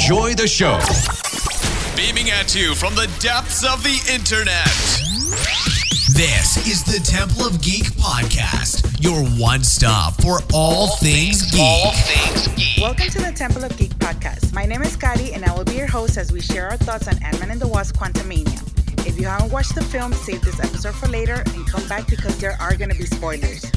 Enjoy the show. Beaming at you from the depths of the internet. This is the Temple of Geek podcast, your one stop for all, things, geek. All things geek. Welcome to the Temple of Geek podcast. My name is Kari, and I will be your host as we share our thoughts on Ant-Man and the Wasp: Quantumania. If you haven't watched the film, save this episode for later and come back because there are going to be spoilers.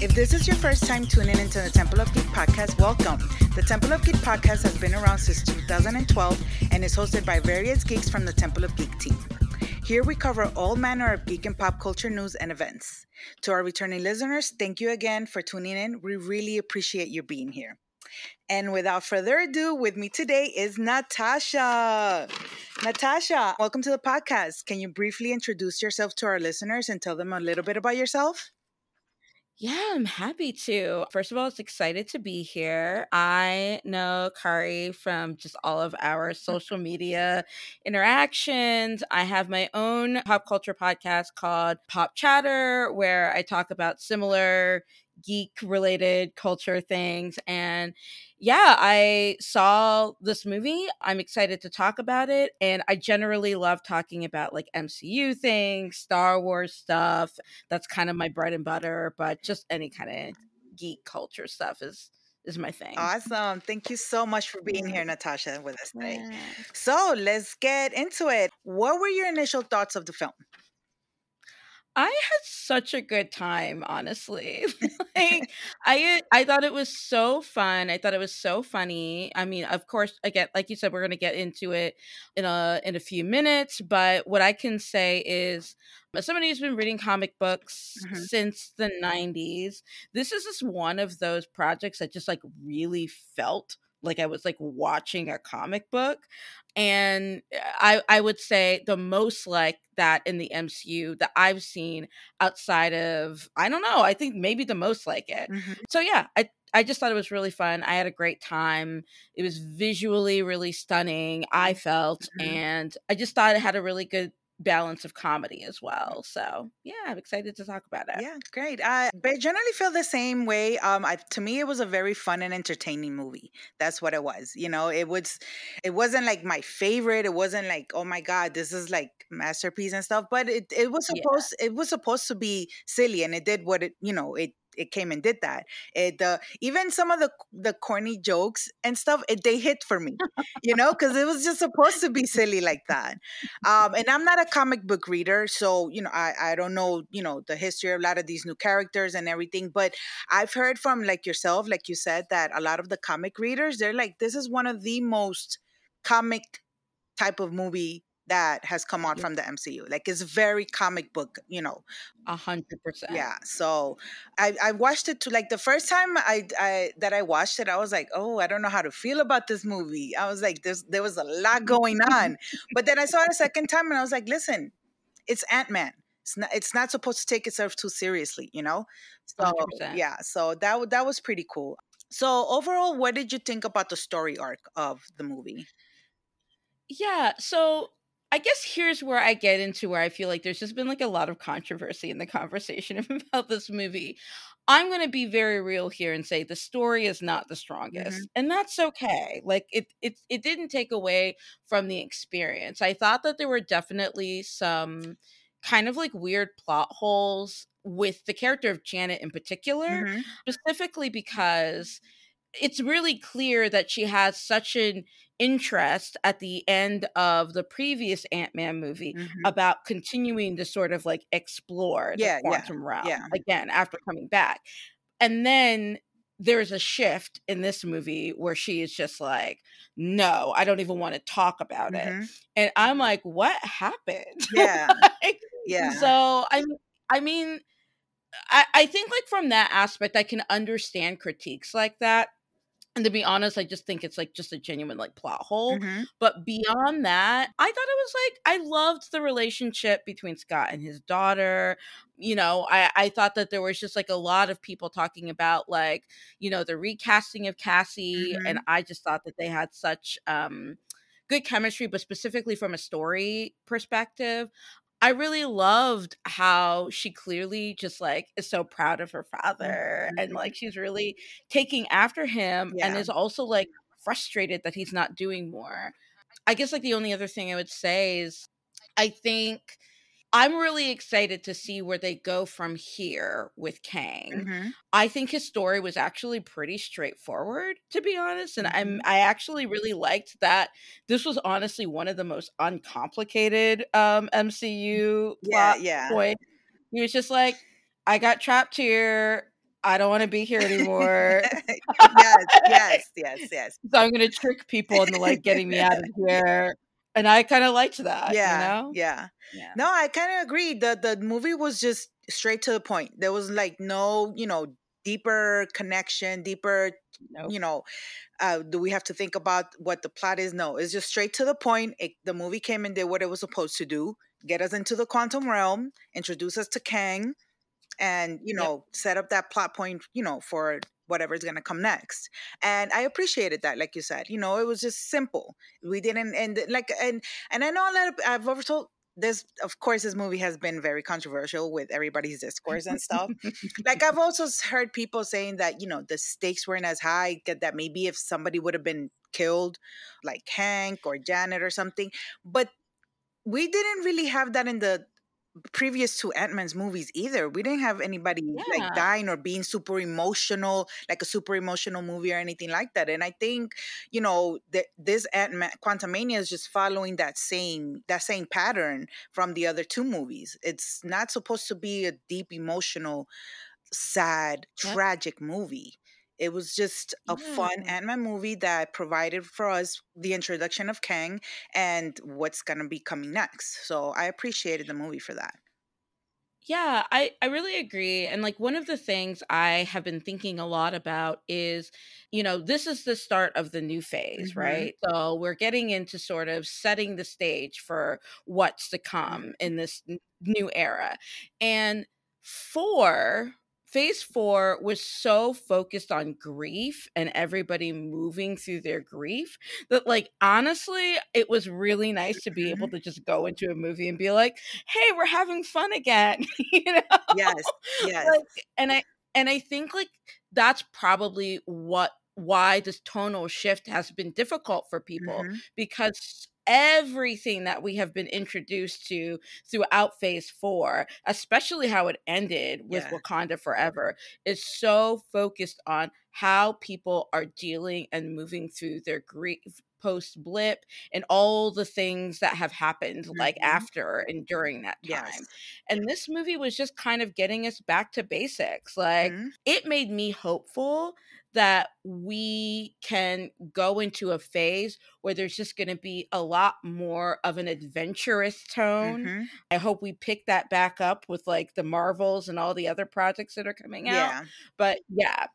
If this is your first time tuning into the Temple of Geek podcast, welcome. The Temple of Geek podcast has been around since 2012 and is hosted by various geeks from the Temple of Geek team. Here we cover all manner of geek and pop culture news and events. To our returning listeners, thank you again for tuning in. We really appreciate you being here. And without further ado, with me today is Natasha. Natasha, welcome to the podcast. Can you briefly introduce yourself to our listeners and tell them a little bit about yourself? Yeah, I'm happy to. First of all, it's excited to be here. I know Kari from just all of our social media interactions. I have my own pop culture podcast called Pop Chatter, where I talk about similar geek related culture things. And yeah, I saw this movie. I'm excited to talk about it. And I generally love talking about like MCU things, Star Wars stuff. That's kind of my bread and butter, but just any kind of geek culture stuff is is my thing. Awesome. Thank you so much for being here, Natasha, with us today. So let's get into it. What were your initial thoughts of the film? I had such a good time, honestly. like I I thought it was so fun. I thought it was so funny. I mean, of course, again, like you said, we're gonna get into it in a in a few minutes, but what I can say is as somebody who's been reading comic books Mhm. since the 90s, this is just one of those projects that just like really felt like I was like watching a comic book. And uh, I I would say the most like that in the MCU that I've seen outside of I don't know, I think maybe the most like it. Mhm. So yeah, I I just thought it was really fun. I had a great time. It was visually really stunning, I felt, Mhm. and I just thought it had a really good balance of comedy as well. So, yeah, I'm excited to talk about it. Yeah, great. I but I generally feel the same way. Um, I, to me, it was a very fun and entertaining movie. That's what it was. You know, it was, it wasn't like my favorite. It wasn't like, oh my god, this is like masterpiece and stuff. But it, it was Yeah. supposed, it was supposed to be silly, and it did what it, you know, it it came and did that. It uh, even some of the the corny jokes and stuff, it, they hit for me, you know, because it was just supposed to be silly like that. Um, and I'm not a comic book reader, so you know, I I don't know, you know, the history of a lot of these new characters and everything. But I've heard from like yourself, like you said, that a lot of the comic readers, they're like, this is one of the most comic type of movie that has come out Yeah. from the MCU. Like it's very comic book, you know, A hundred percent. yeah so i i watched it to like the first time i i that i watched it i was like oh i don't know how to feel about this movie i was like there's there was a lot going on but then i saw it a second time and i was like listen it's ant-man it's not it's not supposed to take itself too seriously you know so 100%. yeah so that that was pretty cool so overall what did you think about the story arc of the movie Yeah. So I guess here's where I get into where I feel like there's just been like a lot of controversy in the conversation about this movie. I'm going to be very real here and say the story is not the strongest. And that's okay. Like it it it didn't take away from the experience. I thought that there were definitely some kind of like weird plot holes with the character of Janet in particular Mhm. specifically because it's really clear that she has such an interest at the end of the previous Ant-Man movie Mhm. about continuing to sort of like explore the Yeah, yeah, quantum realm yeah. again after coming back. And then there's a shift in this movie where she is just like, no, I don't even want to talk about it. Mhm. And I'm like, what happened? Yeah. Like, yeah so I mean, I mean, I, I think like from that aspect, I can understand critiques like that. And to be honest, I just think it's like just a genuine like plot hole. Mhm. But beyond that, I thought it was like I loved the relationship between Scott and his daughter. You know, I, I thought that there was just like a lot of people talking about like, you know, the recasting of Cassie. And I just thought that they had such um good chemistry, but specifically from a story perspective. I really loved how she clearly just like is so proud of her father and Mhm. like she's really taking after him and is also like frustrated that he's not doing more. I guess like the only other thing I would say is I think I'm really excited to see where they go from here with Kang. Mhm. I think his story was actually pretty straightforward, to be honest, and I'm Mhm. I actually really liked that this was honestly one of the most uncomplicated um MCU Yeah, plot yeah. point. He was just like, I got trapped here. I don't want to be here anymore. yes, yes, yes, yes. so I'm gonna trick people into like getting me out of here. And I kind of liked that, yeah, you know? yeah. Yeah. No, I kind of agree. The the movie was just straight to the point. There was like no, you know, deeper connection, deeper, Nope. you know, uh, do we have to think about what the plot is? No, it's just straight to the point. It, the movie came and did what it was supposed to do: get us into the quantum realm, introduce us to Kang, and you Yep. know, set up that plot point, you know, for whatever's gonna come next. And I appreciated that, like you said. You know, it was just simple. We didn't, and like, and and I know a lot of I've also this of course this movie has been very controversial with everybody's discourse and stuff like i've also heard people saying that you know the stakes weren't as high that that maybe if somebody would have been killed like hank or janet or something but we didn't really have that in the previous to ant-man's movies either we didn't have anybody Yeah. like dying or being super emotional like a super emotional movie or anything like that and i think you know that this ant-man quantumania is just following that same that same pattern from the other two movies it's not supposed to be a deep emotional sad Yep. tragic movie it was just a fun Yeah. Ant-Man movie that provided for us the introduction of Kang and what's going to be coming next. So I appreciated the movie for that. Yeah, I, I really agree. And like one of the things I have been thinking a lot about is, you know, this is the start of the new phase, Mhm. right? So we're getting into sort of setting the stage for what's to come in this n- new era. And four, phase four was so focused on grief and everybody moving through their grief that, like, honestly, it was really nice to be able to just go into a movie and be like, hey, we're having fun again. you know? Yes, yes. like and i and i think like that's probably what why this tonal shift has been difficult for people Mhm. because everything that we have been introduced to throughout phase four especially how it ended with Yeah. wakanda forever is so focused on how people are dealing and moving through their grief post blip and all the things that have happened like Mhm. after and during that time Yes. and this movie was just kind of getting us back to basics. Like, Mhm. it made me hopeful that we can go into a phase where there's just going to be a lot more of an adventurous tone. Mhm. I hope we pick that back up with like the Marvels and all the other projects that are coming out. Yeah. But yeah,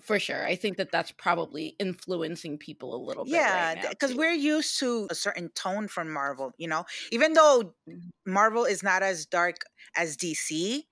for sure. I think that that's probably influencing people a little bit. Yeah, because too. we're used to a certain tone from Marvel, you know, even though Mhm. Marvel is not as dark as DC,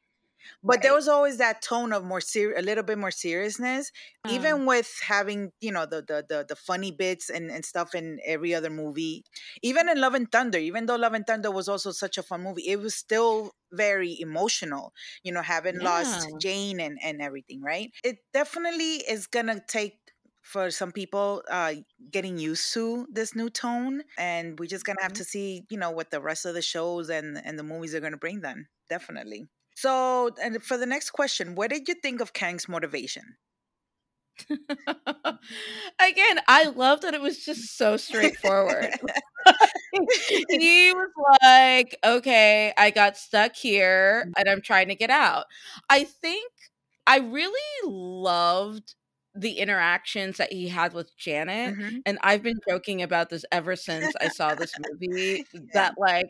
but there was always that tone of more ser- a little bit more seriousness, Um, even with having you know the the the, the funny bits and, and stuff in every other movie. Even in Love and Thunder, even though Love and Thunder was also such a fun movie, it was still very emotional. You know, having lost Jane and and everything, right? It definitely is gonna take for some people uh getting used to this new tone and we're just gonna have Mhm. to see you know what the rest of the shows and and the movies are gonna bring then definitely so and for the next question what did you think of kang's motivation Again, I love that it was just so straightforward. he was like, okay, I got stuck here and I'm trying to get out. I think I really loved the interactions that he had with Janet. Mhm. And I've been joking about this ever since I saw this movie that, like,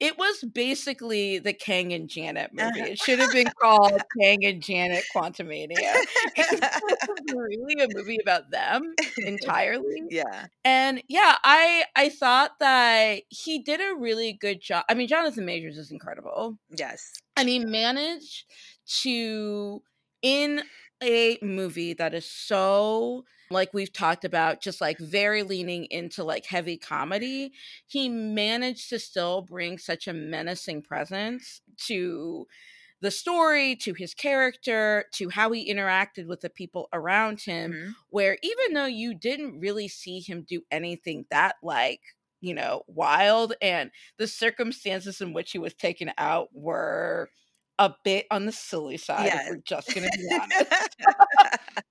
it was basically the Kang and Janet movie. Uh-huh. It should have been called Kang and Janet Quantumania. It was really a movie about them entirely. Yeah. And yeah i i thought that he did a really good job i mean jonathan majors is incredible. Yes. And he managed to in a movie that is so like we've talked about just like very leaning into like heavy comedy he managed to still bring such a menacing presence to the story to his character to how he interacted with the people around him Mhm. where even though you didn't really see him do anything that like you know wild and the circumstances in which he was taken out were a bit on the silly side Yes. if we're just gonna be honest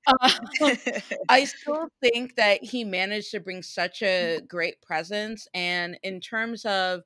um, I still think that he managed to bring such a great presence. And in terms of,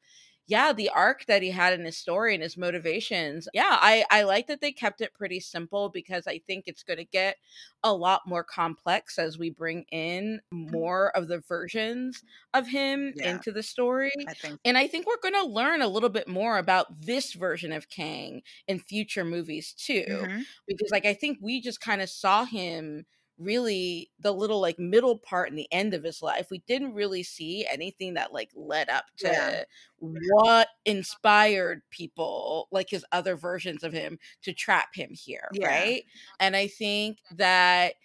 yeah, the arc that he had in his story and his motivations, yeah, I, I like that they kept it pretty simple because I think it's going to get a lot more complex as we bring in more of the versions of him Yeah. into the story. I think And I think we're going to learn a little bit more about this version of Kang in future movies too Mhm. because like I think we just kind of saw him really the little like middle part and the end of his life. We didn't really see anything that like led up to Yeah. what inspired people like his other versions of him to trap him here, Yeah. right? And I think that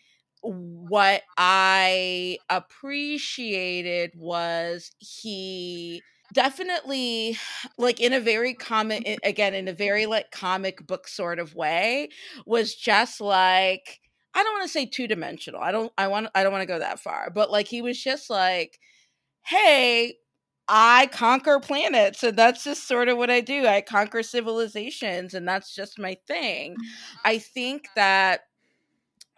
what I appreciated was he definitely like in a very comic again in a very like comic book sort of way was just like i don't want to say two dimensional i don't i want i don't want to go that far but like he was just like hey i conquer planets and that's just sort of what i do i conquer civilizations and that's just my thing i think that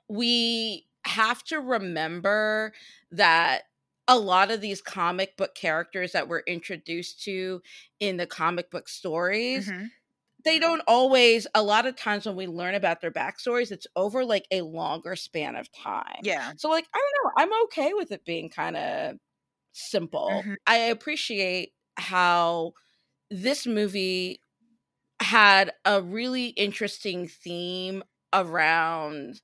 we have to remember that a lot of these comic book characters that we're introduced to in the comic book stories Mhm. They don't always a lot of times when we learn about their backstories it's over like a longer span of time Yeah. so like i don't know i'm okay with it being kind of simple Mhm. i appreciate how this movie had a really interesting theme around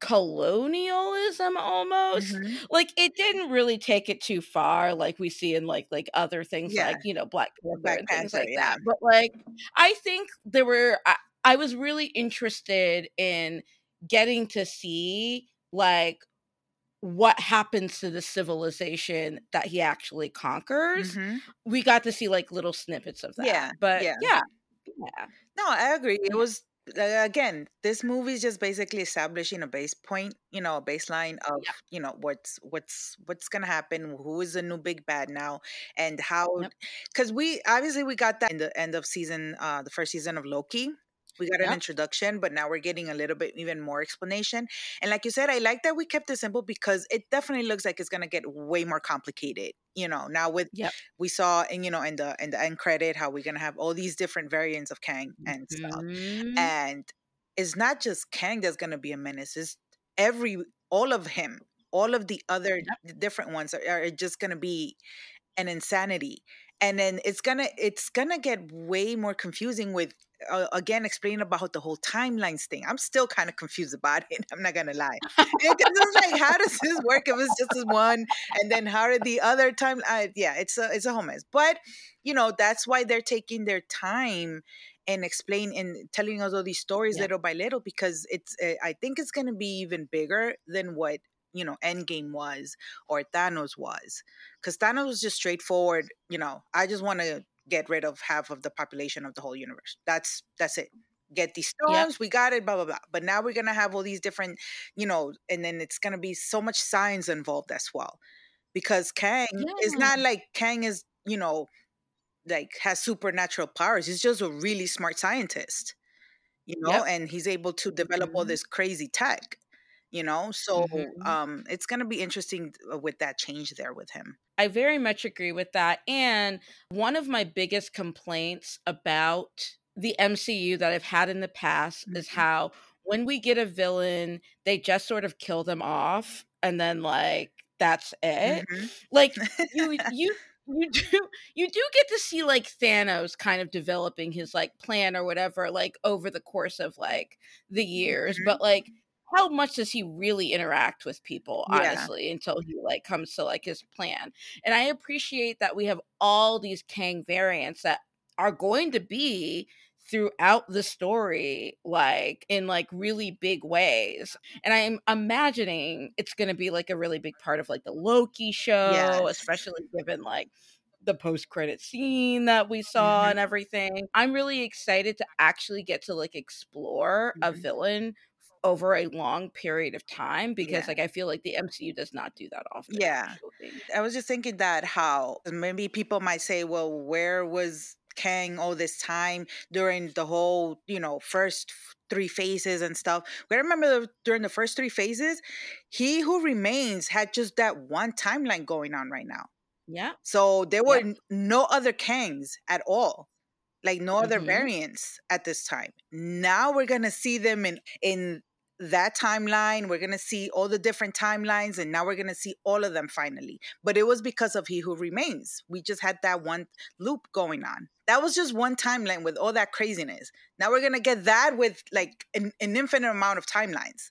colonialism almost Mhm. like it didn't really take it too far like we see in like like other things Yeah. like you know black panther Black and things Panther, like yeah. that but like i think there were I, I was really interested in getting to see like what happens to the civilization that he actually conquers Mhm. we got to see like little snippets of that Yeah, but yeah. yeah yeah No, I agree. It was again, this movie is just basically establishing a base point, you know, a baseline of, Yep. you know, what's what's what's gonna happen, who is the new big bad now, and how Yep. because we obviously we got that in the end of season uh the first season of Loki. We got an Yep. introduction, but now we're getting a little bit even more explanation. And like you said, I like that we kept it simple because it definitely looks like it's gonna get way more complicated. You know, now with Yep. we saw and you know in the in the end credit how we're gonna have all these different variants of Kang and stuff Mhm. and it's not just Kang that's going to be a menace. It's every all of him, all of the other d- different ones are, are just going to be an insanity. And then it's gonna it's gonna get way more confusing with uh, again explain about the whole timelines thing. I'm still kind of confused about it. I'm not gonna lie because it's like how does this work if it's just this one and then how did the other time? Uh, yeah, it's a it's a whole mess. But you know that's why they're taking their time and explain and telling us all these stories Yeah. little by little because it's uh, I think it's gonna be even bigger than what you know Endgame was or Thanos was because Thanos was just straightforward. You know, I just want to get rid of half of the population of the whole universe. That's that's it. Get these Yep. stones, we got it, blah blah blah. But now we're gonna have all these different, you know, and then it's gonna be so much science involved as well, because Kang is not like Kang is, you know, like has supernatural powers. He's just a really smart scientist, you know, Yep. and he's able to develop all Mhm. this crazy tech, you know. So Mhm. um, it's gonna be interesting uh, with that change there with him. I very much agree with that. And one of my biggest complaints about the MCU that I've had in the past is Mhm. how when we get a villain, they just sort of kill them off and then like that's it. Mhm. Like you you you do you do get to see like Thanos kind of developing his like plan or whatever like over the course of like the years, Mhm. but like how much does he really interact with people Yeah. honestly until he like comes to like his plan and i appreciate that we have all these kang variants that are going to be throughout the story like in like really big ways and i'm imagining it's going to be like a really big part of like the loki show Yes. especially given like the post credit scene that we saw Mhm. and everything. I'm really excited to actually get to like explore a Mhm. villain over a long period of time because Yeah. like I feel like the MCU does not do that often. Yeah. actually. I was just thinking that how maybe people might say, well, where was Kang all this time during the whole, you know, first three phases and stuff? We remember the- during the first three phases, He Who Remains had just that one timeline going on right now. Yeah. So there were Yep. n- no other Kangs at all. Like no other Mhm. variants at this time. Now we're gonna see them in in that timeline. We're gonna see all the different timelines, and now we're gonna see all of them finally. But it was because of He Who Remains. We just had that one loop going on. That was just one timeline with all that craziness. Now we're gonna get that with like an, an infinite amount of timelines.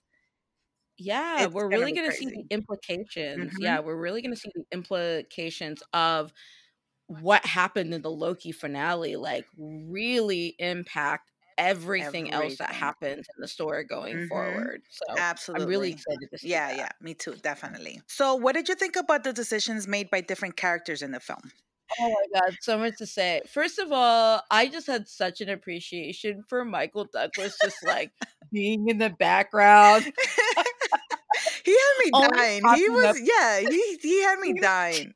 Yeah, It's we're really going to see the implications. Mhm. Yeah, we're really going to see the implications of what happened in the Loki finale, like really impact everything else that happens in the story going Mhm. forward. So Absolutely. I'm really excited to see Yeah, that. yeah, me too, definitely. So, what did you think about the decisions made by different characters in the film? Oh my god, so much to say. First of all, I just had such an appreciation for Michael Douglas just like being in the background. he had me Only dying. He was, up- yeah, he he had me dying.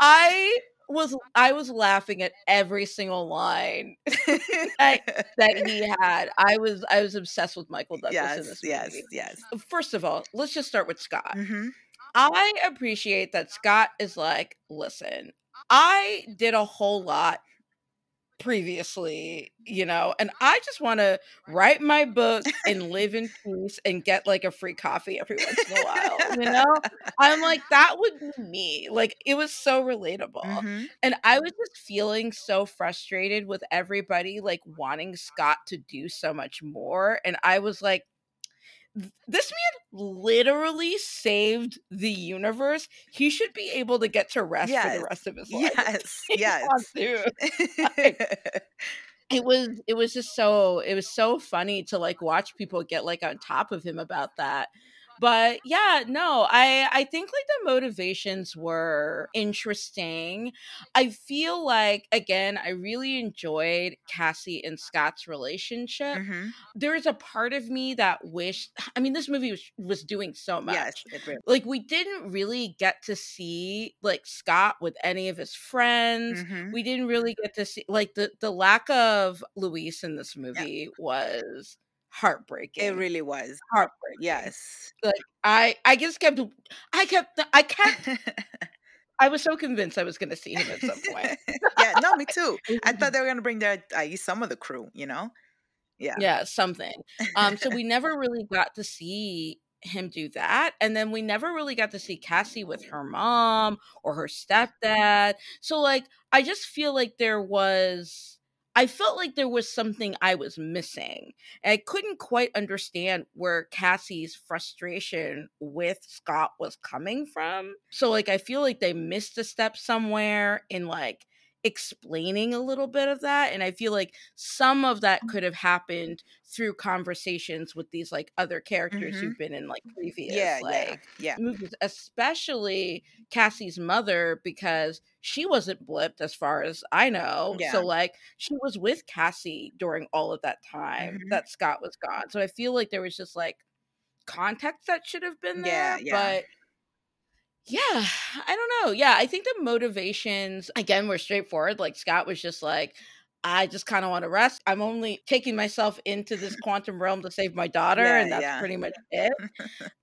I was I was laughing at every single line that he had. I was I was obsessed with Michael Douglas in yes, this yes, movie. yes. First of all, let's just start with Scott. hmm I appreciate that Scott is like, listen, I did a whole lot previously, you know, and I just want to write my book and live in peace and get like a free coffee every once in a while, you know? I'm like, that would be me. Like, it was so relatable. hmm And I was just feeling so frustrated with everybody like wanting Scott to do so much more. And I was like, "Th- this man literally saved the universe. He should be able to get to rest for the rest of his life. Yes, yes. to. It was it was just so it was so funny to like watch people get like on top of him about that. But yeah, no, I I think like the motivations were interesting. I feel like again, I really enjoyed Cassie and Scott's relationship. Mhm. There's a part of me that wished I mean this movie was was doing so much Yes, really. like we didn't really get to see like Scott with any of his friends. Mhm. We didn't really get to see like the the lack of Luis in this movie was heartbreaking. It really was. heartbreaking. Yes. Like I I just kept I kept I kept I was so convinced I was going to see him at some point. yeah, no, me too. I thought they were gonna bring their least some of the crew, you know? Yeah. yeah something um so we never really got to see him do that and then we never really got to see cassie with her mom or her stepdad so like i just feel like there was i felt like there was something i was missing i couldn't quite understand where cassie's frustration with scott was coming from. So like i feel like they missed a step somewhere in like explaining a little bit of that and i feel like some of that could have happened through conversations with these like other characters Mhm. who've been in like previous Yeah, yeah, like yeah. movies especially cassie's mother because she wasn't blipped as far as i know Yeah. so like she was with cassie during all of that time Mhm. that scott was gone so i feel like there was just like context that should have been Yeah, there yeah. but yeah, I don't know. Yeah, I think the motivations again were straightforward. Like Scott was just like, I just kind of want to rest. I'm only taking myself into this quantum realm to save my daughter, Yeah, and that's yeah. pretty much it.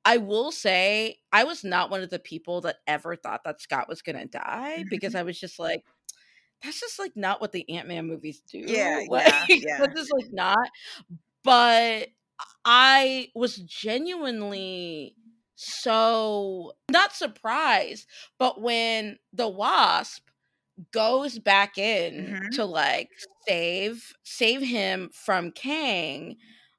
I will say, I was not one of the people that ever thought that Scott was going to die because I was just like, that's just like not what the Ant Man movies do. Yeah, like, yeah, yeah. That's just like not. But I was genuinely so not surprised, but when the wasp goes back in Mhm. to like save save him from Kang,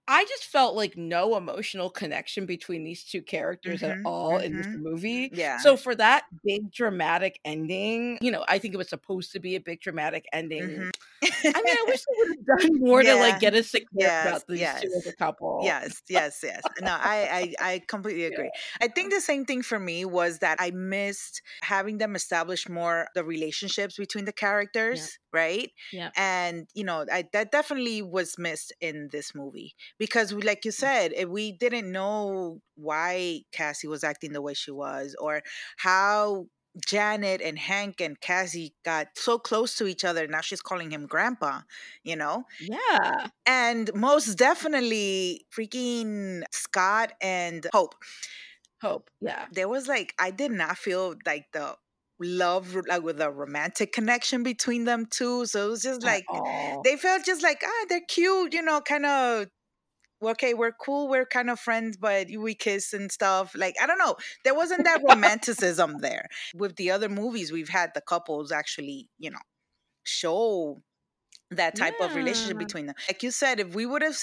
I just felt like no emotional connection between these two characters at Mhm, all in this mhm. movie. Yeah. So for that big dramatic ending, you know, I think it was supposed to be a big dramatic ending. Mhm. I mean, I wish they would have done more to like get us to care Yes, about these two as a couple. Yes, yes, yes. No, I, I, I completely agree. I think the same thing for me was that I missed having them establish more the relationships between the characters, right? Yeah. And you know, I, that definitely was missed in this movie because, we- like you said, eh, we didn't know why Cassie was acting the way she was or how. Janet and Hank and Cassie got so close to each other. Now she's calling him grandpa, you know? Yeah. and most definitely freaking Scott and Hope. Hope. Yeah. There was like I did not feel like the love like with a romantic connection between them two. So it was just like they felt just like ah they're cute, you know, kind of okay, we're cool, we're kind of friends, but we kiss and stuff. Like, I don't know. There wasn't that romanticism there. With the other movies, we've had the couples actually, you know, show that type of relationship between them. Like you said, if we would have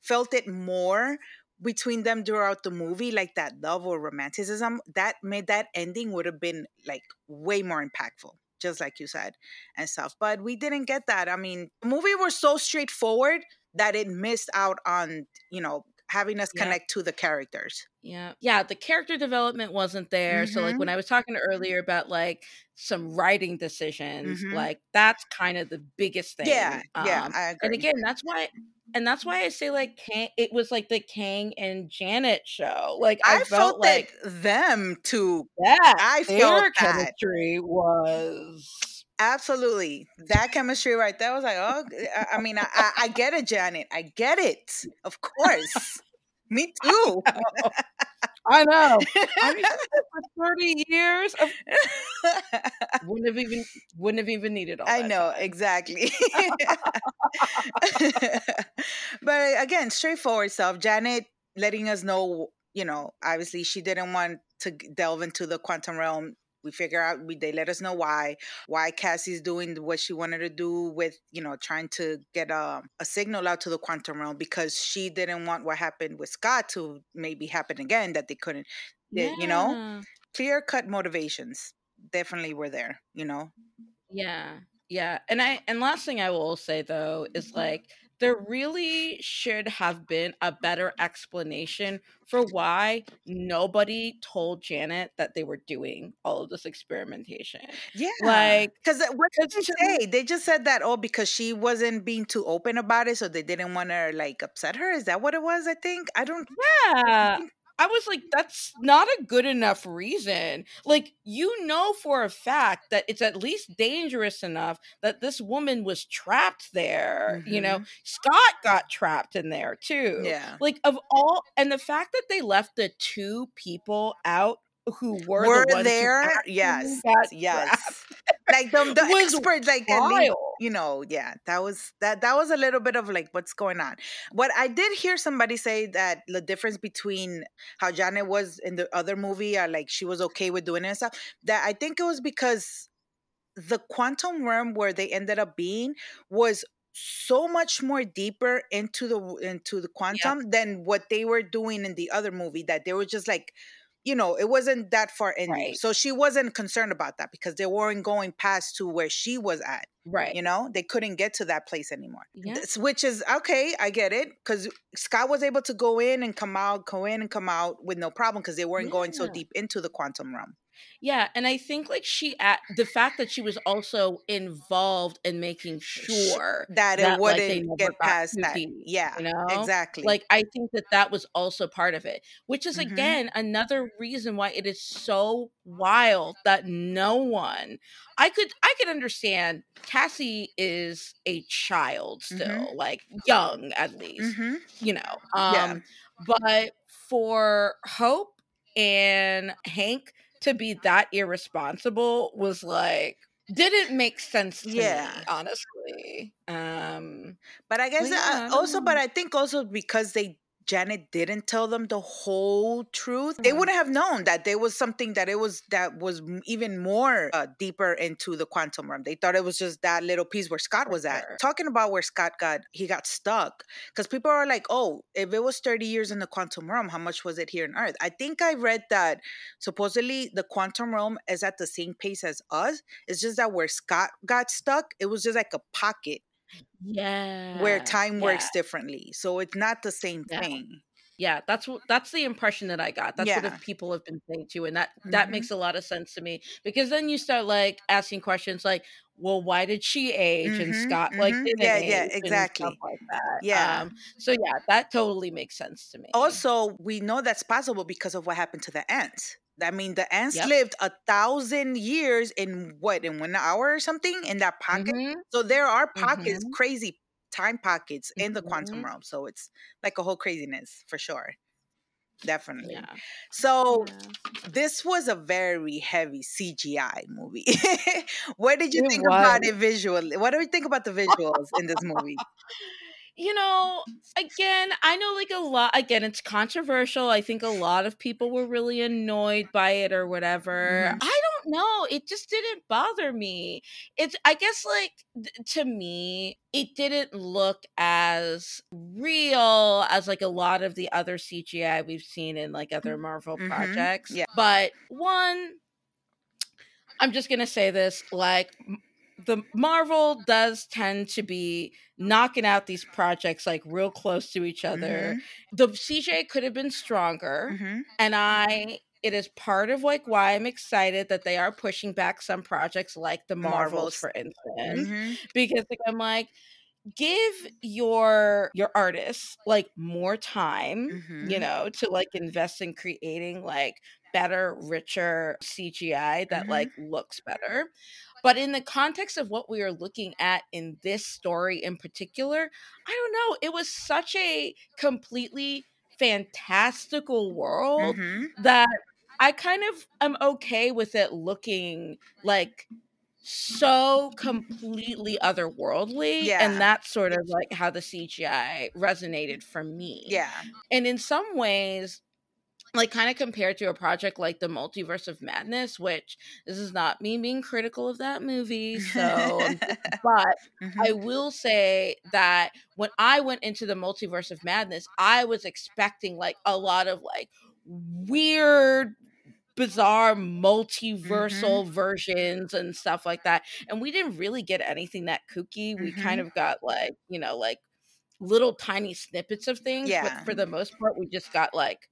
felt it more between them throughout the movie, like that love or romanticism, that made that ending would have been like way more impactful. Just like you said, and stuff. But we didn't get that. I mean, the movie was so straightforward that it missed out on, you know, having us Yeah. connect to the characters. Yeah. Yeah. The character development wasn't there. So, like, Mhm. when I was talking earlier about like some writing decisions, Mhm. like, that's kind of the biggest thing. Yeah, yeah, Um, I agree. and again, that's why. And that's why I say like Kang, it was like the Kang and Janet show. Like I, I, felt, felt like them too. that I their felt that. chemistry was Absolutely. That chemistry right there was like, oh, I, mean, I, I, I get it, Janet. I get it. Of course. Me too. I know. I mean, for 30 years of wouldn't have even wouldn't have even needed all I know, time. exactly. but again, straightforward stuff. Janet letting us know, you know, obviously she didn't want to delve into the quantum realm. We figure out we they let us know why why Cassie's doing what she wanted to do with you know trying to get a, a signal out to the quantum realm because she didn't want what happened with Scott to maybe happen again that they couldn't they- you know clear cut motivations definitely were there you know Yeah. Yeah. And I and last thing I will say though is mm-hmm. like there really should have been a better explanation for why nobody told Janet that they were doing all of this experimentation. Yeah. Like because what did they say? They just said that oh, because she wasn't being too open about it, so they didn't want to like upset her. Is that what it was? I think I don't. Yeah. I was like, that's not a good enough reason. Like, you know for a fact that it's at least dangerous enough that this woman was trapped there. You know, Scott got trapped in there too. Mm-hmm. Yeah. Like, of all, and the fact that they left the two people out who were, Were the there? Yes. Yes. like the, the experts, like least, you know, yeah, that was that that was a little bit of like what's going on. What I did hear somebody say that the difference between how Janet was in the other movie, or like she was okay with doing it and stuff. That I think it was because the quantum realm where they ended up being was so much more deeper into the into the quantum than what they were doing in the other movie that they were just like you know it wasn't that far in. Right. so she wasn't concerned about that because they weren't going past to where she was at Right. you know they couldn't get to that place anymore Yeah. This- which is okay i get it because scott was able to go in and come out go in and come out with no problem because they weren't going so deep into the quantum realm Yeah, and I think like she at the fact that she was also involved in making sure that it that, wouldn't never get past that deep, yeah you know? exactly Like I think that that was also part of it, which is Mhm. again another reason why it is so wild that no one I could I could understand Cassie is a child Mhm. still, like young at least, hmm you know. Um Yeah. but for Hope and Hank to be that irresponsible was like didn't make sense to Yeah. me, honestly. Um But I guess yeah, I uh, don't also, but. I think also because they Janet didn't tell them the whole truth, they Mhm. wouldn't have known that there was something that it was that was even more uh, deeper into the quantum realm. They thought it was just that little piece where Scott was at. Talking about where Scott got he got stuck because people are like, "Oh, if it was 30 years in the quantum realm, how much was it here on Earth?" I think I read that supposedly the quantum realm is at the same pace as us. It's just that where Scott got stuck, it was just like a pocket Yeah. where time yeah. works differently. So it's not the same Yeah. thing. Yeah, that's what that's the impression that I got. That's what Yeah. if people have been saying too, and that that Mhm. makes a lot of sense to me because then you start like asking questions like, well, why did she age and Mhm, Scott like mhm. didn't Yeah, yeah, and exactly. like that. Yeah. Um, so yeah, that totally makes sense to me. Also, we know that's possible because of what happened to the ants. I mean, the ants Yep. lived a thousand years in what, in one hour or something in that pocket? Mhm, So there are pockets, Mhm. crazy time pockets in the quantum Mhm. realm. So it's like a whole craziness for sure. Definitely. yeah. So yeah. this was a very heavy CGI movie. what did you It think about it visually? What do you think about the visuals in this movie? You know, again, I know like a lot, again, it's controversial. I think a lot of people were really annoyed by it or whatever. Mhm. I don't know. It just didn't bother me. It's, I guess, like, th- to me, it didn't look as real as like a lot of the other CGI we've seen in like other Marvel Mhm. projects. Yeah. But one, I'm just going to say this like, the Marvel does tend to be knocking out these projects like real close to each other. The CGI could have been stronger, Mhm. and I it is part of like why I'm excited that they are pushing back some projects like the Marvels, Marvels. for instance, Mhm. because like, I'm like give your your artists like more time you Mhm. know to like invest in creating like better richer cgi that Mhm. like looks better but in the context of what we are looking at in this story in particular i don't know it was such a completely fantastical world Mhm. that I kind of am okay with it looking like so completely otherworldly. Yeah. And that's sort of like how the CGI resonated for me. Yeah. And in some ways, like kind of compared to a project like the Multiverse of Madness, which this is not me being critical of that movie. So, but Mhm. I will say that when I went into the multiverse of madness, I was expecting like a lot of like weird, bizarre multiversal versions and stuff like that. And we didn't really get anything that kooky. We kind of got like, you know, like little tiny snippets of things. Yeah. But for the most part, we just got like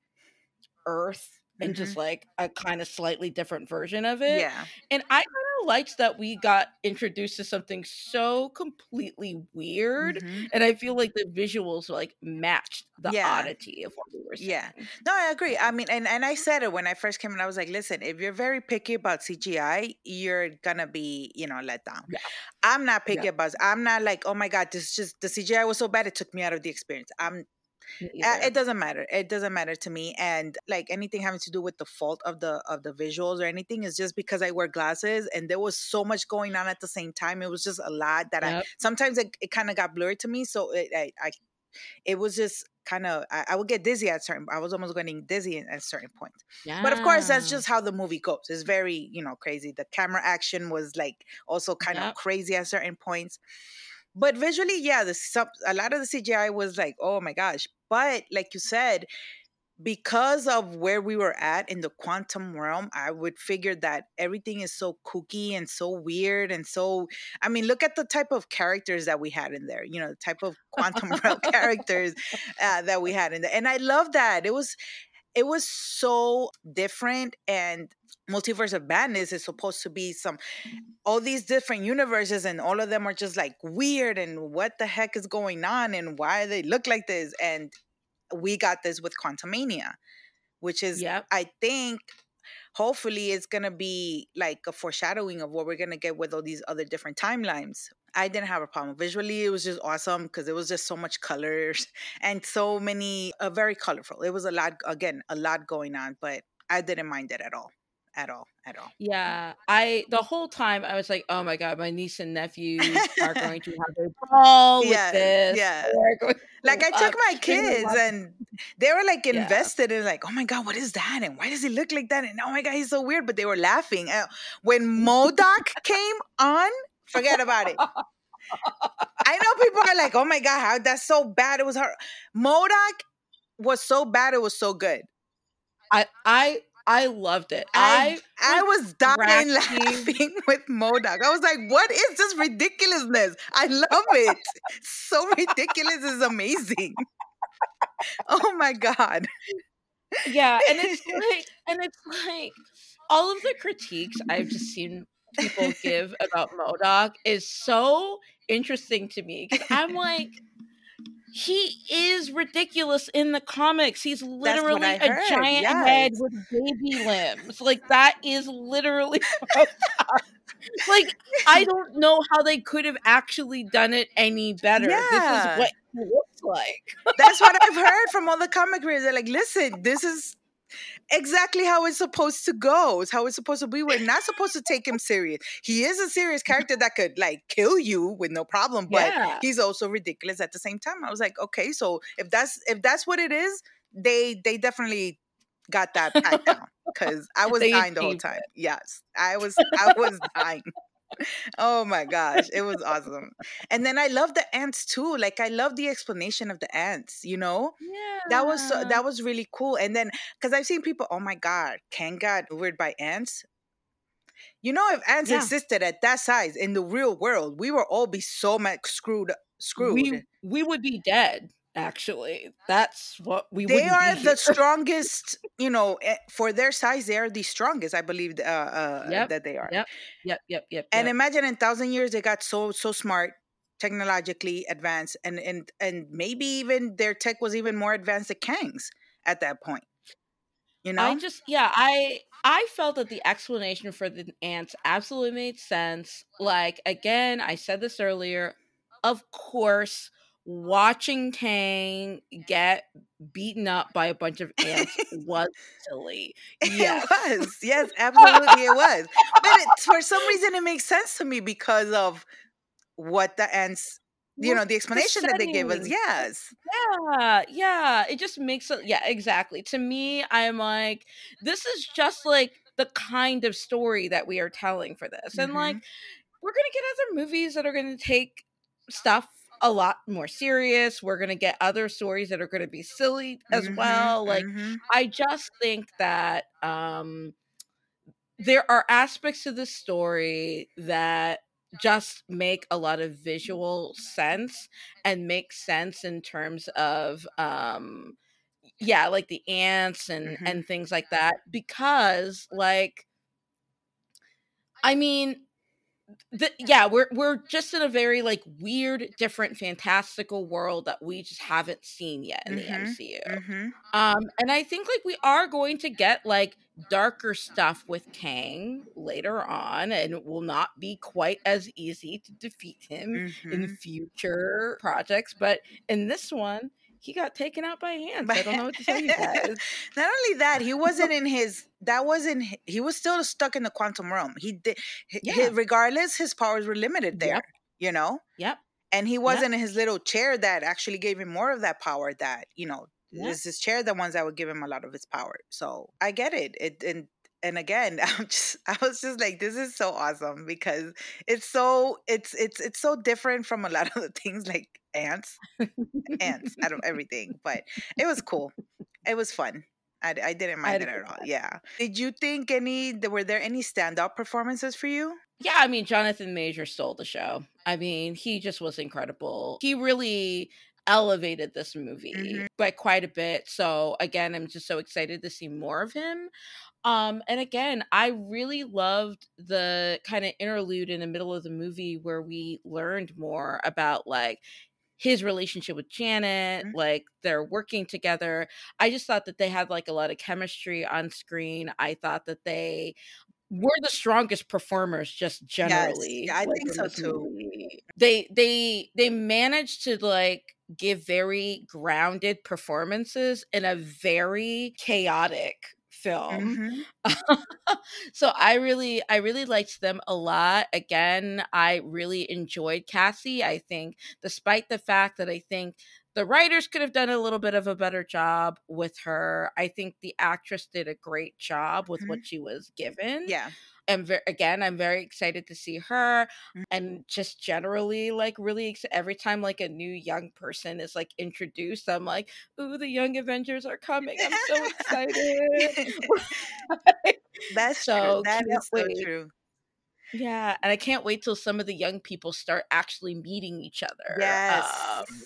Earth and just like a kind of slightly different version of it. yeah. And I kind of liked that we got introduced to something so completely weird. Mhm. And I feel like the visuals like matched the Yeah. oddity of what we were seeing. Yeah. No, I agree. I mean, and, and I said it when I first came in. I was like, listen, if you're very picky about CGI, you're gonna be, you know, let down. Yeah. I'm not picky Yeah. about. I'm not like, oh my god, this just the CGI was so bad it took me out of the experience. I'm. Uh, it doesn't matter. It doesn't matter to me. And like anything having to do with the fault of the of the visuals or anything is just because I wear glasses and there was so much going on at the same time. It was just a lot that I sometimes it, it kind of got blurred to me. So it, I, I it was just kind of I, I would get dizzy at certain. I was almost getting dizzy at a certain point. But of course, that's just how the movie goes. It's very you know crazy. The camera action was like also kind Yep. of crazy at certain points. But visually, yeah, the sub, a lot of the CGI was like, oh my gosh. But like you said, because of where we were at in the quantum realm, I would figure that everything is so kooky and so weird and so. I mean, look at the type of characters that we had in there. You know, the type of quantum realm characters uh, that we had in there, and I love that. It was, it was so different and. Multiverse of Madness is supposed to be some mm-hmm. all these different universes and all of them are just like weird and what the heck is going on and why they look like this and we got this with Quantumania which is Yep. I think hopefully it's going to be like a foreshadowing of what we're going to get with all these other different timelines. I didn't have a problem. Visually, it was just awesome because it was just so much colors and so many, uh, very colorful. It was a lot, again, a lot going on, but I didn't mind it at all. at all, at all. Yeah, I the whole time I was like, "Oh my god, my niece and nephews are going to have a ball Yeah, with this." yeah. They're going to Like I took my kids and they were like Yeah. invested in like, oh my god, what is that? And why does he look like that? And oh my god, he's so weird. But they were laughing Uh, when MODOK came on. Forget about it. I know people are like, oh my god, how that's so bad. It was hard. MODOK was so bad. It was so good. I I I loved it. I I I was dying laughing with MODOK. I was like, what is this ridiculousness? I love it. so ridiculous is amazing. Oh my god. yeah, and it's like and it's like all of the critiques I've just seen people give about MODOK is so interesting to me because I'm like he is ridiculous in the comics. He's literally a heard, giant head with baby limbs. Like that is literally like I don't know how they could have actually done it any better. This is what he looks like. That's what I've heard from all the comic readers. They're like, listen, this is exactly how it's supposed to go. It's how it's supposed to be. We're not supposed to take him serious. He is a serious mm-hmm. character that could like kill you with no problem, but Yeah. he's also ridiculous at the same time. I was like, okay, so if that's if that's what it is, they they definitely got that pat down because I was They dying the whole time. Yes, I was I was dying. Oh my gosh, it was awesome. And then I love the ants too. Like I love the explanation of the ants, you know? Yeah. That was so, that was really cool. And then cuz I've seen people, "Oh my god, Ken got lured by ants." You know if ants Yeah. existed at that size in the real world, we would all be so much screwed screwed. we we would be dead actually that's what we they are the strongest, you know, eh, for their size, they are the strongest, I believe uh, uh Yep, that they are. yep yep yep yep And yep. imagine in thousand years they got so so smart, technologically advanced, and and and maybe even their tech was even more advanced than Kang's at that point. You know, i just yeah i i felt that the explanation for the ants absolutely made sense like again i said this earlier of course watching Kang get beaten up by a bunch of ants was silly yes it was yes, absolutely it was. But it, for some reason, it makes sense to me because of what the ants, you know, the explanation that they gave us. Yes, Yeah, yeah. It just makes it yeah, exactly. To me, I'm like, this is just like the kind of story that we are telling for this. And like mm-hmm. we're gonna get other movies that are gonna take stuff a lot more serious. We're gonna get other stories that are gonna be silly as Mhm, well. Like mhm. I just think that um there are aspects to the story that just make a lot of visual sense and make sense in terms of um yeah like the ants and Mhm. and things like that because like i mean the, yeah we're we're just in a very like weird different fantastical world that we just haven't seen yet in Mhm, the mcu Mhm. um, and I think like we are going to get like darker stuff with Kang later on, and it will not be quite as easy to defeat him in Mhm. future projects. But in this one, he got taken out by ants. I don't know what to tell you guys. Not only that, he wasn't in his. That wasn't. He was still stuck in the quantum realm. He did. Yeah. regardless, his powers were limited there. Yep. You know, Yep. and he wasn't in his little chair that actually gave him more of that power. That you know, Yep. it's his chair the ones that would give him a lot of his power. So I get it. It and and again, I'm just I was just like, this is so awesome because it's so it's it's it's so different from a lot of the things like ants, ants out of everything. But it was cool. It was fun. I, I didn't mind had it at all. time. Yeah. Did you think any? Were there any standout performances for you? Yeah, I mean, Jonathan Major stole the show. I mean, he just was incredible. He really elevated this movie Mhm. by quite a bit. So, again, I'm just so excited to see more of him. Um, and again, I really loved the kind of interlude in the middle of the movie where we learned more about like his relationship with Janet, Mhm. like they're working together. I just thought that they had like a lot of chemistry on screen. I thought that they were the strongest performers just generally. yeah, I like, think so too. They they they managed to like give very grounded performances in a very chaotic film. Mhm. so I really I really liked them a lot. Again, I really enjoyed Cassie. I think despite the fact that I think the writers could have done a little bit of a better job with her. I think the actress did a great job with Mhm. what she was given. Yeah. And ver- again, I'm very excited to see her Mhm. and just generally like really ex- every time like a new young person is like introduced, I'm like, "Ooh, the young Avengers are coming. I'm so excited." That's So, true. That can't so true. yeah, and I can't wait till some of the young people start actually meeting each other. Yes. Um,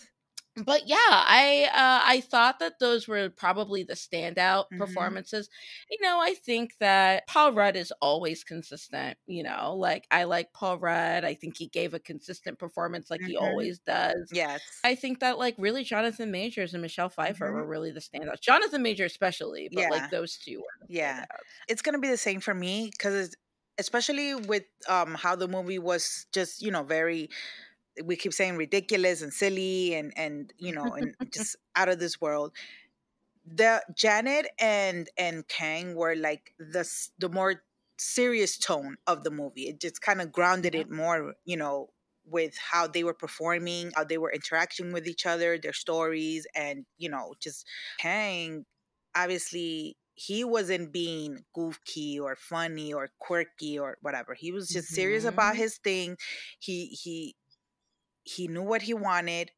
but yeah, I uh, I thought that those were probably the standout Mhm. performances. You know, I think that Paul Rudd is always consistent. You know, like I like Paul Rudd. I think he gave a consistent performance, like he Mhm. always does. yes. I think that like really Jonathan Majors and Michelle Pfeiffer Mhm. were really the standouts. Jonathan Major especially, but Yeah. like those two were Yeah. standouts. it's gonna be the same for me because especially with um how the movie was just you know very we keep saying ridiculous and silly and and you know and just out of this world the janet and and kang were like the the more serious tone of the movie it just kind of grounded Yeah. it more you know with how they were performing how they were interacting with each other their stories and you know just kang obviously he wasn't being goofy or funny or quirky or whatever he was just serious about Mhm. his thing he he he knew what he wanted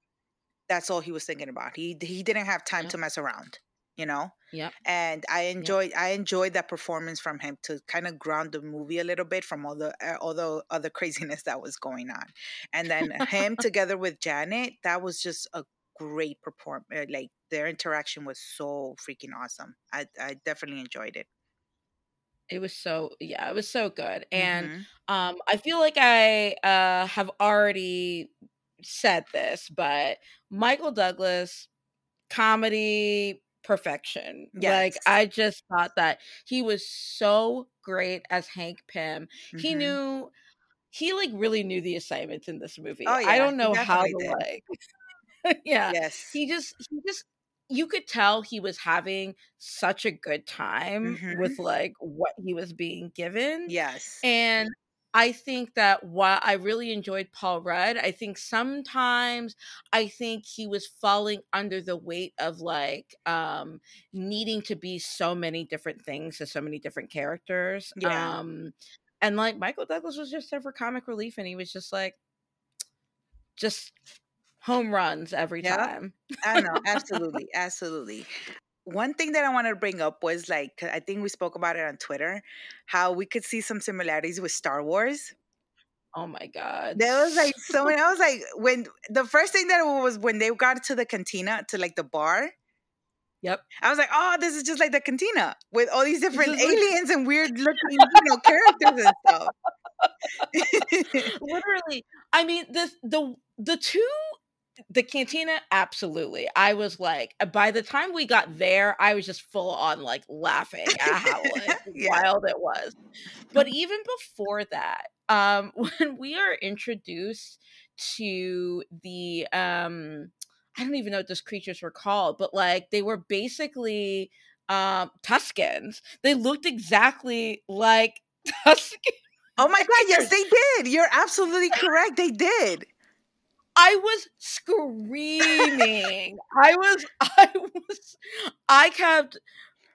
that's all he was thinking about he he didn't have time Yep. to mess around you know Yeah. and i enjoyed i enjoyed that performance from him to kind of ground the movie a little bit from all the uh, all the other craziness that was going on and then him together with janet that was just a great performance like their interaction was so freaking awesome i i definitely enjoyed it It was so yeah, it was so good. And Mhm. um I feel like I uh have already said this, but Michael Douglas comedy perfection. Like I just thought that he was so great as Hank Pym. He Mhm. knew he like really knew the assignments in this movie. Oh, I don't know how to definitely like yeah. yes He just he just you could tell he was having such a good time Mhm. with like what he was being given. yes And I think that while I really enjoyed Paul Rudd, I think sometimes I think he was falling under the weight of like um needing to be so many different things to so many different characters. Yeah. Um and like Michael Douglas was just there for comic relief and he was just like just home runs every Yep. time. I know, absolutely, absolutely. One thing that I wanted to bring up was like I think we spoke about it on Twitter, how we could see some similarities with Star Wars. Oh my god. There was like so many. I was like, when the first thing that was when they got to the cantina to like the bar. Yep. I was like, oh, this is just like the cantina with all these different like- aliens and weird looking, you know, characters and stuff. literally i mean the the the two the cantina absolutely i was like uh, by the time we got there i was just full on like laughing at how like Yeah. wild it was but even before that um when we are introduced to the um i don't even know what those creatures were called but like they were basically um Tuskens they looked exactly like Tuskens oh my god, yes, they did. You're absolutely correct. They did. I was screaming. I was, I was, I kept,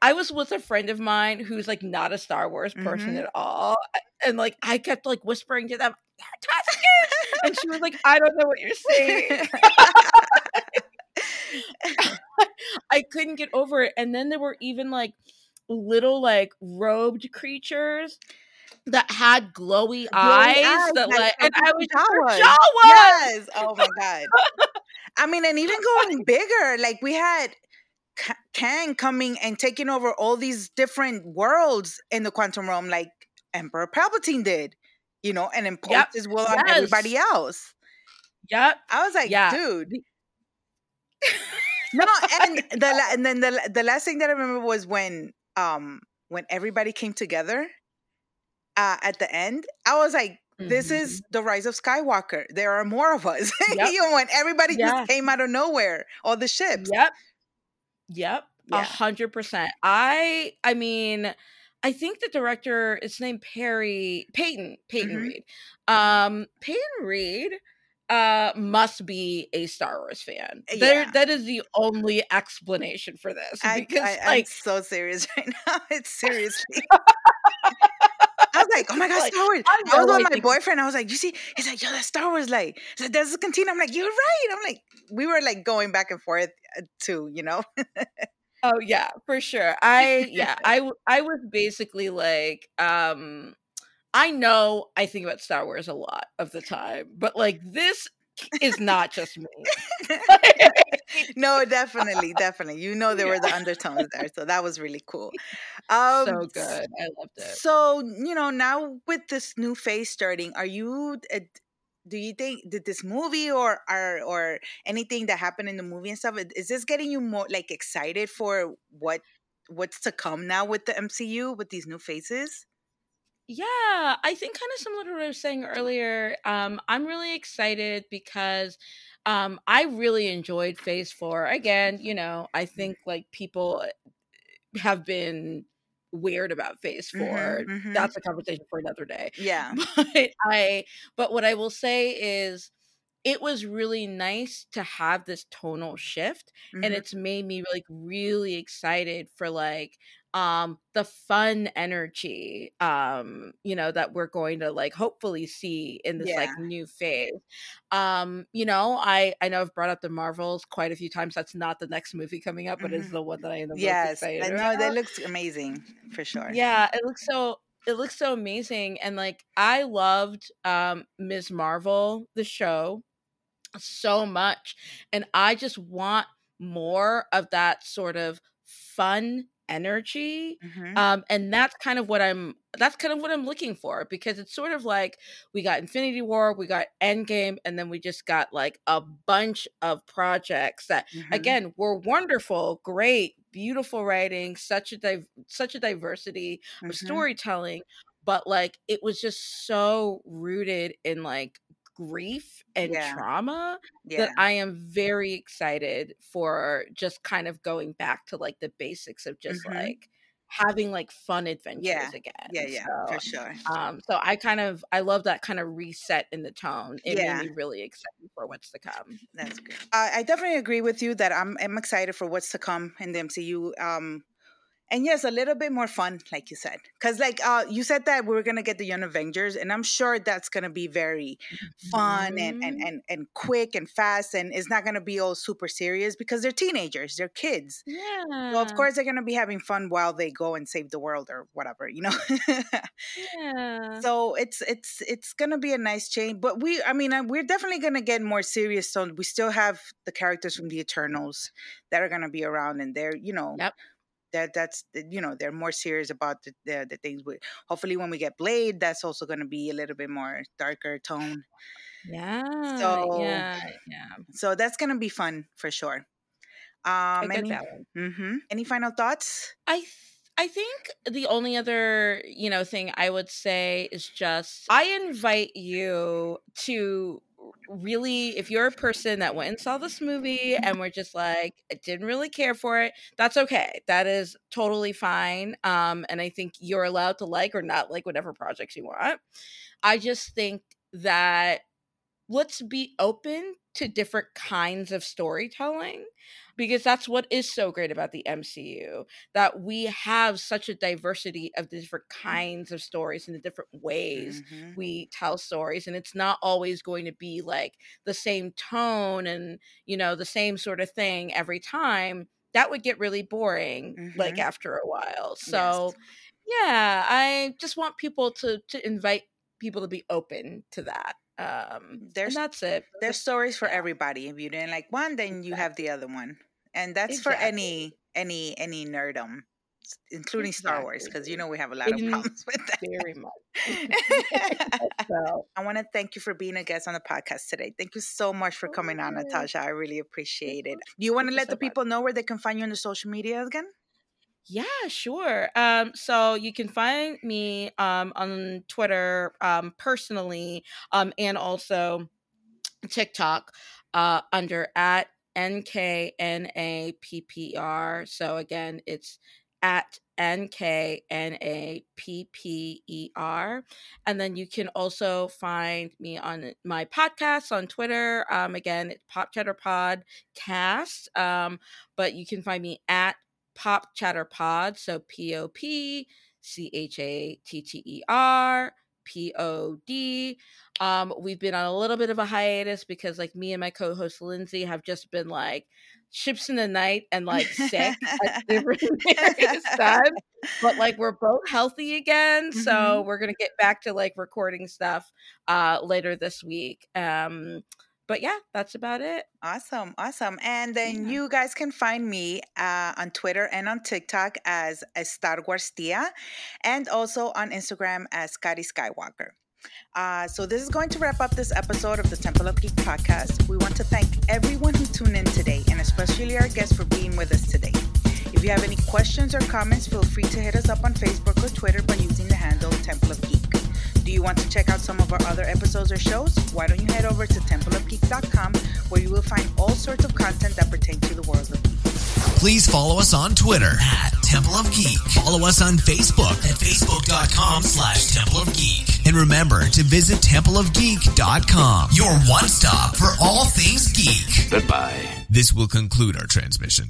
I was with a friend of mine who's like not a Star Wars person Mhm. at all. And like, I kept like whispering to them, "They're and she was like, I don't know what you're saying. I couldn't get over it. And then there were even like little like robed creatures that had glowy, eyes, eyes, that like and I was Jawas. Jawas!" Yes. Oh my god. I mean, and even going bigger, like we had Ka- Kang coming and taking over all these different worlds in the quantum realm, like Emperor Palpatine did, you know, and imposed Yep. his will on everybody else. Yep. I was like, Yeah. dude. no, and the and then the the last thing that I remember was when um when everybody came together uh, at the end. I was like, this Mhm. is the rise of Skywalker. There are more of us. Yep. you know, when everybody Yeah. just came out of nowhere, all the ships. Yep. Yep. A hundred percent. I I mean, I think the director is named Perry Peyton Peyton Mhm. Reed. Um, Peyton Reed uh must be a Star Wars fan. There Yeah. that is the only explanation for this I, because I, I'm so serious right now. It's seriously. Like, oh my god, Like, Star Wars. I I was with like, my boyfriend. I was like, you see, he's like, yo, that's Star Wars like. So there's a cantina. I'm like, you're right. I'm like, we were like going back and forth uh, too, you know? Oh yeah, for sure. I yeah, I I was basically like um I know I think about Star Wars a lot of the time, but like this is not just me. no, definitely, definitely. You know there were the undertones there, so that was really cool. Um, so good. I loved it. So you know now with this new phase starting, are you? Uh, do you think did this movie or or or anything that happened in the movie and stuff is this getting you more like excited for what what's to come now with the MCU with these new faces? Yeah, I think kind of similar to what I was saying earlier. Um, I'm really excited because um, I really enjoyed Phase Four. Again, you know, I think like people have been weird about Phase 4 Mhm, mhm. That's a conversation for another day. Yeah. But I, but what I will say is, it was really nice to have this tonal shift and mhm, it's made me like really excited for like um the fun energy um you know that we're going to like hopefully see in this like new phase um you know i i know i've brought up the marvels quite a few times that's not the next movie coming up but it's Mhm. the one that i am the most excited I know that looks amazing for sure. Yeah, it looks so it looks so amazing and like I loved um Ms. Marvel the show so much and I just want more of that sort of fun energy Mhm. um and that's kind of what i'm that's kind of what i'm looking for because it's sort of like we got infinity war we got endgame and then we just got like a bunch of projects that Mhm. again were wonderful great beautiful writing such a div- such a diversity of Mhm. storytelling but like it was just so rooted in like grief and Yeah. trauma Yeah. that I am very excited for just kind of going back to like the basics of just Mhm. like having like fun adventures Yeah. again. yeah, yeah, So, for sure. um, so I kind of I love that kind of reset in the tone. It Yeah. made me really excited for what's to come. That's good. I I definitely agree with you that I'm I'm excited for what's to come in the MCU. Um, and yes, a little bit more fun, like you said, because like uh, you said that we were gonna get the Young Avengers, and I'm sure that's gonna be very fun and, and Mhm. and and quick and fast, and it's not gonna be all super serious because they're teenagers, they're kids. yeah. So of course they're gonna be having fun while they go and save the world or whatever, you know. Yeah. so it's it's it's gonna be a nice change but we i mean we're definitely gonna get more serious so we still have the characters from the eternals that are gonna be around and they're you know Yep. That that's you know they're more serious about the, the, the things we hopefully when we get blade that's also gonna be a little bit more darker tone yeah. So- yeah. Yeah. so that's gonna be fun for sure um any, balance. hmm any final thoughts I th- I think the only other, you know, thing I would say is just I invite you to really if you're a person that went and saw this movie and we're just like I didn't really care for it, that's okay. That is totally fine. Um and I think you're allowed to like or not like whatever projects you want. I just think that let's be open to different kinds of storytelling because that's what is so great about the MCU that we have such a diversity of the different kinds of stories and the different ways Mhm. we tell stories and it's not always going to be like the same tone and you know the same sort of thing every time that would get really boring like Mhm. after a while so yeah i just want people to to invite people to be open to that um There's- that's it there's stories for yeah. everybody if you didn't like one then you have the other one and that's for any any any nerdum including star wars because you know we have a lot of problems with that very much so I want to thank you for being a guest on the podcast today. Thank you so much for coming on, Oh, Natasha. I really appreciate it. Do you want to let so the people know where they can find you on the social media again? Yeah, sure. Um, so you can find me um on Twitter um personally, um, and also TikTok uh under at N K N A P P R. So again, it's at N K N A P P E R. And then you can also find me on my podcast on Twitter. Um, again, it's Pop Chatter Podcast. Um, but you can find me at Pop Chatter Pod. So P O P C H A T T E R P O D. Um, we've been on a little bit of a hiatus because, like, me and my co host Lindsay have just been like ships in the night and like sick at different various times. But like, we're both healthy again. So Mhm. we're going to get back to like recording stuff uh, later this week. Um, but yeah, that's about it. Awesome, awesome. And then Yeah. you guys can find me uh, on Twitter and on TikTok as a Star Wars Tia, and also on Instagram as Scotty Skywalker. Uh, so this is going to wrap up this episode of the Temple of Geek podcast. We want to thank everyone who tuned in today, and especially our guests for being with us today. If you have any questions or comments, feel free to hit us up on Facebook or Twitter by using the handle Temple of Geek. Do you want to check out some of our other episodes or shows? Why don't you head over to templeofgeek.com where you will find all sorts of content that pertain to the world of geek. Please follow us on Twitter at Temple of Geek. Follow us on Facebook at facebook.com slash Temple of Geek. And remember to visit templeofgeek.com, your one stop for all things geek. Goodbye. This will conclude our transmission.